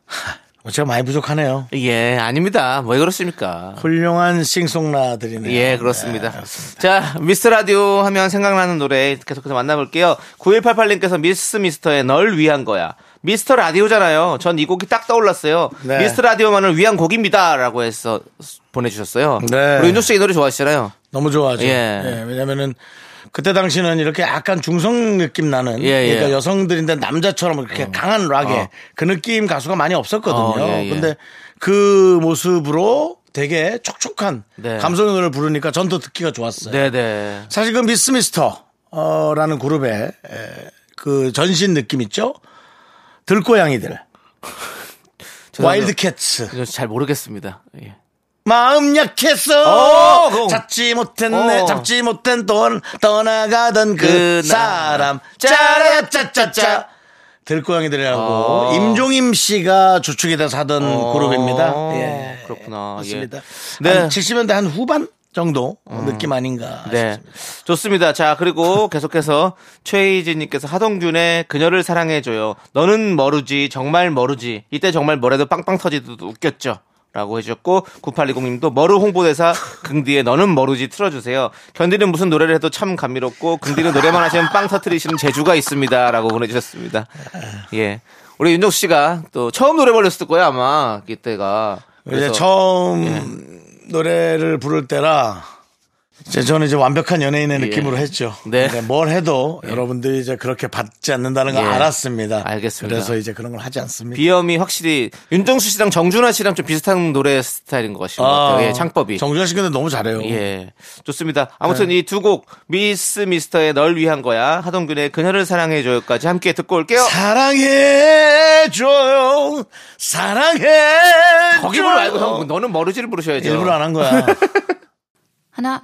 Speaker 1: 제가 많이 부족하네요.
Speaker 2: 예, 아닙니다. 왜 그렇습니까?
Speaker 1: 훌륭한 싱송라들이네요.
Speaker 2: 예, 그렇습니다. 자, 미스터 라디오 하면 생각나는 노래 계속해서 만나볼게요. 9188님께서 미스 미스터의 널 위한 거야. 미스터 라디오잖아요. 전 이 곡이 딱 떠올랐어요.
Speaker 1: 네.
Speaker 2: 미스터 라디오만을 위한 곡입니다. 라고 해서 보내주셨어요.
Speaker 1: 네.
Speaker 2: 우리 윤종 씨이 노래 좋아하시잖아요.
Speaker 1: 너무 좋아하죠.
Speaker 2: 예.
Speaker 1: 예, 왜냐면은 그때 당시는 이렇게 약간 중성 느낌 나는
Speaker 2: 예, 예.
Speaker 1: 그러니까 여성들인데 남자처럼 이렇게 강한 락에
Speaker 2: 어.
Speaker 1: 그 느낌 가수가 많이 없었거든요.
Speaker 2: 어, 예, 예.
Speaker 1: 근데 그 모습으로 되게 촉촉한
Speaker 2: 네.
Speaker 1: 감성의 노래를 부르니까 전 더 듣기가 좋았어요.
Speaker 2: 네 네.
Speaker 1: 사실 그 미스 미스터 어, 라는 그룹의 에, 그 전신 느낌 있죠? 들고양이들. 와일드 캣츠.
Speaker 2: 윤종 씨잘 모르겠습니다. 예.
Speaker 1: 마음 약했어.
Speaker 2: 어, 그거.
Speaker 1: 잡지 못했네.
Speaker 2: 어.
Speaker 1: 잡지 못한 돈 떠나가던 그,
Speaker 2: 그
Speaker 1: 사람.
Speaker 2: 나-
Speaker 1: 짜라짜짜짜. 들고양이들이라고
Speaker 2: 어.
Speaker 1: 임종임 씨가 주축이 돼서 하던
Speaker 2: 어.
Speaker 1: 그룹입니다. 예.
Speaker 2: 그렇구나.
Speaker 1: 맞습니다.
Speaker 2: 예. 네.
Speaker 1: 한 70년대 한 후반 정도 느낌 아닌가.
Speaker 2: 네.
Speaker 1: 싶습니다.
Speaker 2: 좋습니다. 자, 그리고 계속해서 최희진 님께서 하동균의 그녀를 사랑해 줘요. 너는 모르지, 정말 모르지. 이때 정말 뭐래도 빵빵 터지도 웃겼죠. 라고 해주셨고 9820님도 머루 홍보대사 긍디의 너는 머루지 틀어주세요. 견디는 무슨 노래를 해도 참 감미롭고 긍디는 노래만 하시면 빵 터트리시는 재주가 있습니다 라고 보내주셨습니다. 예, 우리 윤정수 씨가 또 처음 노래 불렀을 거예요 아마 그때가. 그래서
Speaker 1: 처음 노래를 부를 때라 이제 저는 이제 완벽한 연예인의
Speaker 2: 예.
Speaker 1: 느낌으로 했죠.
Speaker 2: 네.
Speaker 1: 근데 뭘 해도 여러분들이 이제 그렇게 받지 않는다는 걸
Speaker 2: 예.
Speaker 1: 알았습니다.
Speaker 2: 알겠습니다.
Speaker 1: 그래서 이제 그런 걸 하지 않습니다.
Speaker 2: 비염이 확실히 윤정수 씨랑 정준하 씨랑 좀 비슷한 노래 스타일인 것 같습니다.
Speaker 1: 아,
Speaker 2: 예, 창법이.
Speaker 1: 정준하 씨 근데 너무 잘해요.
Speaker 2: 예. 좋습니다. 아무튼
Speaker 1: 네.
Speaker 2: 이두 곡, 미스 미스터의 널 위한 거야, 하동균의 그녀를 사랑해줘요까지 함께 듣고 올게요.
Speaker 1: 사랑해줘요. 사랑해.
Speaker 2: 거기 부르 말고 형, 너는 머리지를 부르셔야죠.
Speaker 1: 일부러 안 한 거야.
Speaker 3: 하나,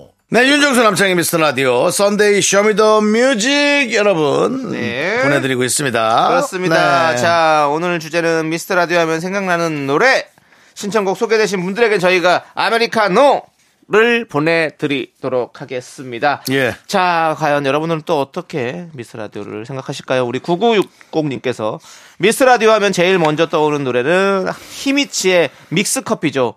Speaker 1: 네, 윤정수 남창희 미스터 라디오 Sunday Show Me The Music 여러분
Speaker 2: 네.
Speaker 1: 보내드리고 있습니다.
Speaker 2: 그렇습니다.
Speaker 1: 네.
Speaker 2: 자, 오늘 주제는 미스터 라디오 하면 생각나는 노래. 신청곡 소개되신 분들에게 저희가 아메리카노를 보내드리도록 하겠습니다.
Speaker 1: 예.
Speaker 2: 자, 과연 여러분들은 또 어떻게 미스터 라디오를 생각하실까요? 우리 9960님께서 미스터 라디오 하면 제일 먼저 떠오르는 노래는 히미치의 믹스 커피죠.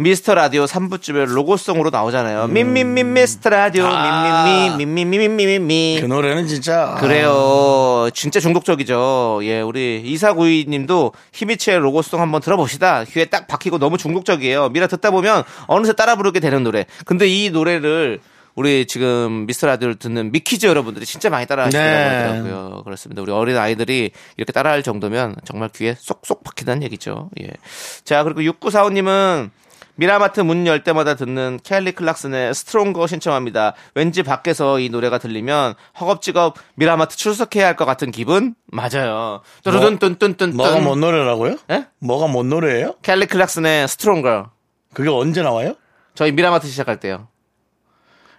Speaker 2: 미스터 라디오 3부쯤에 로고송으로 나오잖아요. 민민민 미스터 라디오
Speaker 1: 음. 아.
Speaker 2: 민민미 민민미민미미
Speaker 1: 그 노래는 진짜
Speaker 2: 그래요. 진짜 중독적이죠. 예, 우리 이사구이 님도 히미치의 로고송 한번 들어봅시다. 귀에 딱 박히고 너무 중독적이에요. 미라 듣다 보면 어느새 따라 부르게 되는 노래. 근데 이 노래를 우리 지금 미스터 라디오를 듣는 미키즈 여러분들이 진짜 많이 따라하시더라고요.
Speaker 1: 네.
Speaker 2: 하더라고요. 그렇습니다. 우리 어린 아이들이 이렇게 따라할 정도면 정말 귀에 쏙쏙 박히다는 얘기죠. 예. 자, 그리고 6945님은 미라마트 문 열 때마다 듣는 켈리 클락슨의 Stronger 신청합니다. 왠지 밖에서 이 노래가 들리면 허겁지겁 미라마트 출석해야 할 것 같은 기분? 맞아요. 뚜루둔뚠뚠뚠뚠.
Speaker 1: 뭐가 뭔 노래라고요?
Speaker 2: 예?
Speaker 1: 뭐가 뭔 노래예요?
Speaker 2: 켈리 클락슨의 Stronger.
Speaker 1: 그게 언제 나와요?
Speaker 2: 저희 미라마트 시작할 때요.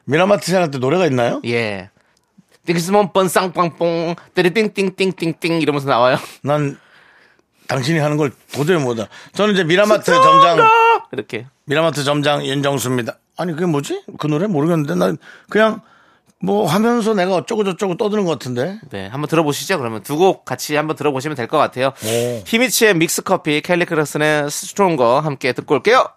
Speaker 1: 미라마트 시작할 때 노래가 있나요?
Speaker 2: 예. 띵스몬 뻔쌍빵뽕 띠리띵띵띵띵띵 이러면서 나와요.
Speaker 1: 난 당신이 하는 걸 도저히 못해. 저는 이제 미라마트 점장
Speaker 2: 이렇게.
Speaker 1: 미라마트 점장 윤정수입니다. 아니 그게 뭐지? 그 노래 모르겠는데 난 그냥 뭐 하면서 내가 어쩌고 저쩌고 떠드는 것 같은데.
Speaker 2: 네, 한번 들어보시죠. 그러면 두 곡 같이 한번 들어보시면 될 것 같아요.
Speaker 1: 오.
Speaker 2: 히미치의 믹스 커피, 켈리 클락슨의 Stronger 함께 듣고 올게요.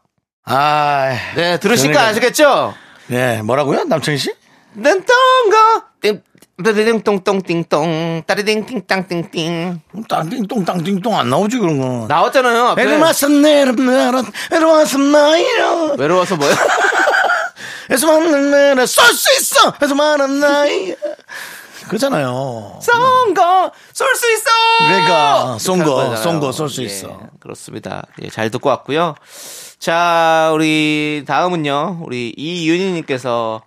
Speaker 1: 아,
Speaker 2: 네, 들으신 거
Speaker 1: 그러니까-
Speaker 2: 아시겠죠?
Speaker 1: 네 뭐라고요, 남창희 씨?
Speaker 2: 넌똥거 띵 띵똥똥띵똥 따리띵띵땅띵띵
Speaker 1: 땅띵똥 땅띵똥 안 나오지 그런 거.
Speaker 2: 나왔잖아요. 앞에.
Speaker 1: 에르마스 내르메라 에르마스 나이로
Speaker 2: 외로워서?
Speaker 1: 에서 만난 내라 쏠수 있어 에서 만난 나이 그잖아요.
Speaker 2: 쏜거 쏠 수 있어.
Speaker 1: 그러니까 쏜 거,
Speaker 2: 그런 거잖아요.
Speaker 1: 쏜거 쏠수
Speaker 2: 예,
Speaker 1: 있어.
Speaker 2: 그렇습니다. 예, 잘 듣고 왔고요. 자, 우리 다음은요. 우리 이윤희님께서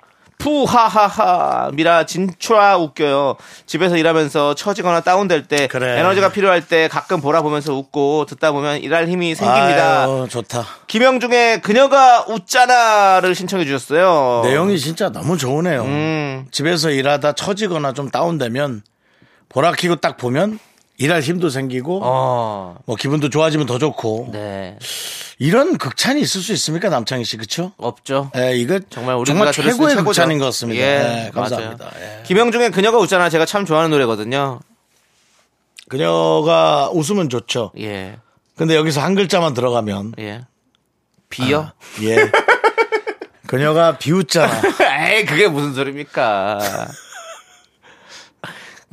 Speaker 2: 푸하하하 미라 진짜 웃겨요. 집에서 일하면서 처지거나 다운될 때
Speaker 1: 그래.
Speaker 2: 에너지가 필요할 때 가끔 보라 보면서 웃고 듣다 보면 일할 힘이 생깁니다.
Speaker 1: 아유, 좋다.
Speaker 2: 김영중의 그녀가 웃잖아를 신청해 주셨어요.
Speaker 1: 내용이 진짜 너무 좋으네요.
Speaker 2: 음.
Speaker 1: 집에서 일하다 처지거나 좀 다운되면 보라 키고 딱 보면 일할 힘도 생기고
Speaker 2: 어.
Speaker 1: 뭐 기분도 좋아지면 더 좋고
Speaker 2: 네.
Speaker 1: 이런 극찬이 있을 수 있습니까 남창희 씨 그렇죠?
Speaker 2: 없죠.
Speaker 1: 예, 이거
Speaker 2: 정말 우리
Speaker 1: 정말 최고의. 극찬인 것 같습니다.
Speaker 2: 예,
Speaker 1: 예, 감사합니다. 예.
Speaker 2: 김영중의 그녀가 웃잖아. 제가 참 좋아하는 노래거든요.
Speaker 1: 그녀가 웃으면 좋죠.
Speaker 2: 예.
Speaker 1: 근데 여기서 한 글자만 들어가면
Speaker 2: 예. 비요?
Speaker 1: 예. 그녀가 비웃잖아.
Speaker 2: 에이, 그게 무슨 소리입니까?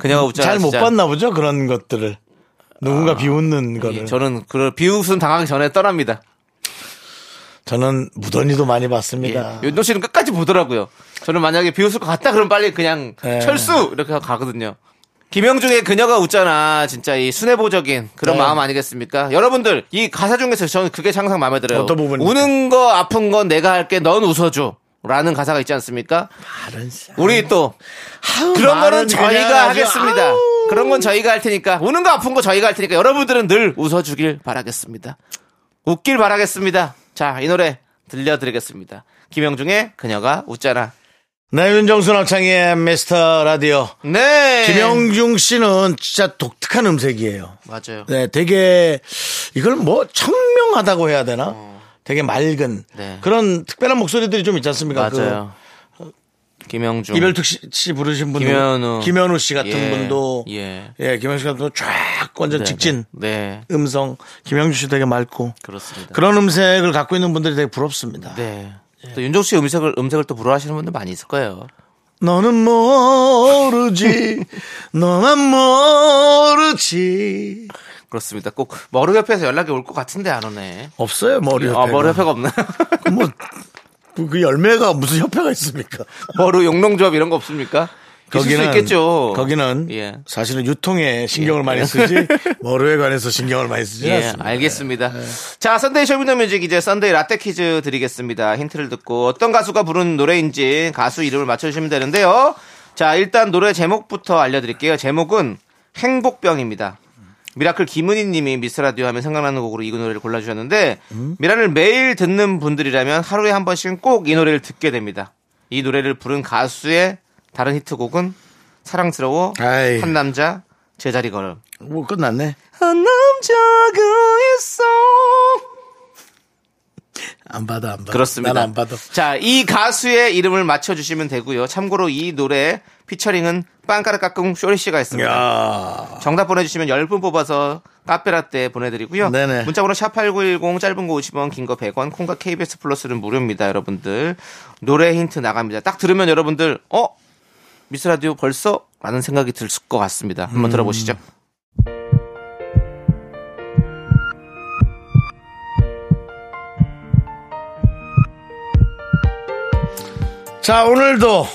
Speaker 2: 그녀가 웃잖아.
Speaker 1: 잘못
Speaker 2: 진짜.
Speaker 1: 봤나 보죠 그런 것들을. 누군가 비웃는 거를.
Speaker 2: 예, 저는 그 비웃음 당하기 전에 떠납니다.
Speaker 1: 저는 무던히도 많이
Speaker 2: 예.
Speaker 1: 봤습니다.
Speaker 2: 윤도 씨는 끝까지 보더라고요. 저는 만약에 비웃을 것 같다 그럼 빨리 그냥
Speaker 1: 예.
Speaker 2: 철수 이렇게 가거든요. 김영중의 그녀가 웃잖아. 진짜 이 순애보적인 그런
Speaker 1: 네.
Speaker 2: 마음 아니겠습니까? 여러분들 이 가사 중에서 저는 그게 항상 마음에 들어요.
Speaker 1: 어떤 부분입니까?
Speaker 2: 우는 거 아픈 건 내가 할게 넌 웃어줘. 라는 가사가 있지 않습니까? 우리 또 그런 거는 저희가 하겠습니다.
Speaker 1: 아우.
Speaker 2: 그런 건 저희가 할 테니까 우는 거 아픈 거 저희가 할 테니까 여러분들은 늘 웃어주길 바라겠습니다. 웃길 바라겠습니다. 자, 이 노래 들려드리겠습니다. 김영중의 그녀가 웃잖아.
Speaker 1: 네, 윤정수 남창희의 미스터 라디오.
Speaker 2: 네.
Speaker 1: 김영중 씨는 진짜 독특한 음색이에요.
Speaker 2: 맞아요.
Speaker 1: 네, 되게 이걸 뭐 청명하다고 해야 되나? 되게 맑은
Speaker 2: 네.
Speaker 1: 그런 특별한 목소리들이 좀 있지 않습니까?
Speaker 2: 맞아요. 김영중.
Speaker 1: 그 이별특 씨, 씨 부르신 분
Speaker 2: 김현우.
Speaker 1: 김현우 씨 같은
Speaker 2: 예,
Speaker 1: 분도
Speaker 2: 예.
Speaker 1: 예, 김현우 씨 같은 분도 쫙 완전
Speaker 2: 네,
Speaker 1: 직진
Speaker 2: 네. 네.
Speaker 1: 음성. 김영주 씨 되게 맑고
Speaker 2: 그렇습니다.
Speaker 1: 그런 음색을 갖고 있는 분들이 되게 부럽습니다.
Speaker 2: 네. 또 윤정수 씨 음색을 음색을 또 부러워하시는 분들 많이 있을 거예요.
Speaker 1: 너는 모르지, 너만 모르지.
Speaker 2: 그렇습니다. 꼭 머루 협회에서 연락이 올 것 같은데 안 오네.
Speaker 1: 없어요 머리 협회가.
Speaker 2: 아, 머루 협회가 없나요?
Speaker 1: 뭐, 그- 그 열매가 무슨 협회가 있습니까?
Speaker 2: 머루 영농조합 이런 거 없습니까? 수 있겠죠.
Speaker 1: 거기는
Speaker 2: 예.
Speaker 1: 사실은 유통에 신경을 많이 쓰지 머루에 관해서 신경을 많이 쓰지
Speaker 2: 예,
Speaker 1: 않습니다.
Speaker 2: 알겠습니다. 자, Sunday Show Me The Music 이제 Sunday 라떼 퀴즈 드리겠습니다. 힌트를 듣고 어떤 가수가 부른 노래인지 가수 이름을 맞춰주시면 되는데요. 자, 일단 노래 제목부터 알려드릴게요. 제목은 행복병입니다. 미라클 김은희 님이 미스라디오 하면 생각나는 곡으로 이 노래를 골라주셨는데, 미라를 매일 듣는 분들이라면 하루에 한 번씩은 꼭 이 노래를 듣게 됩니다. 이 노래를 부른 가수의 다른 히트곡은 사랑스러워,
Speaker 1: 아이.
Speaker 2: 한 남자, 제자리 걸음.
Speaker 1: 뭐 끝났네.
Speaker 2: 한 남자가 있어.
Speaker 1: 안 받아 안 받아.
Speaker 2: 그렇습니다.
Speaker 1: 난 안 받아.
Speaker 2: 자, 이 가수의 이름을 맞춰주시면 되고요. 참고로 이 노래 피처링은 빵가루 깍꿍 쇼리 씨가 했습니다.
Speaker 1: 야
Speaker 2: 정답 보내주시면 10분 뽑아서 카페라떼 보내드리고요.
Speaker 1: 네네.
Speaker 2: 문자번호 샵8910 짧은 거 50원 긴 거 100원 콩과 KBS 플러스는 무료입니다 여러분들. 노래 힌트 나갑니다. 딱 들으면 여러분들 어? 미스라디오 벌써? 라는 생각이 들 것 같습니다. 한번 들어보시죠.
Speaker 1: 자 오늘도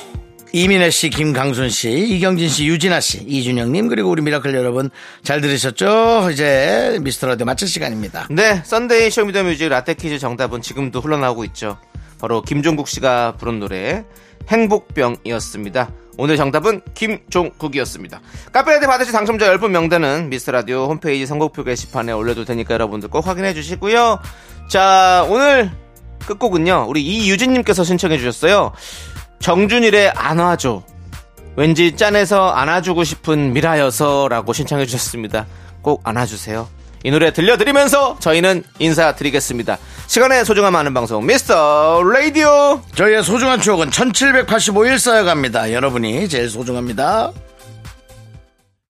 Speaker 1: 이민혜 씨, 김강순 씨, 이경진 씨, 유진아 씨, 이준영님 그리고 우리 미라클 여러분 잘 들으셨죠? 이제 미스터라디오 마칠 시간입니다.
Speaker 2: 네, Sunday Show Me The Music 라떼 퀴즈 정답은 지금도 흘러나오고 있죠. 바로 김종국 씨가 부른 노래 행복병이었습니다. 오늘 정답은 김종국이었습니다. 카페라떼 받으실 당첨자 10분 명단은 미스터라디오 홈페이지 선곡표 게시판에 올려둘 테니까 여러분들 꼭 확인해 주시고요. 자, 오늘 끝곡은요. 우리 이유진님께서 신청해 주셨어요. 정준일의 안아줘. 왠지 짠해서 안아주고 싶은 미라여서라고 신청해 주셨습니다. 꼭 안아주세요. 이 노래 들려드리면서 저희는 인사드리겠습니다. 시간의 소중함 아는 방송 미스터 라디오.
Speaker 1: 저희의 소중한 추억은 1785일 쌓여갑니다. 여러분이 제일 소중합니다.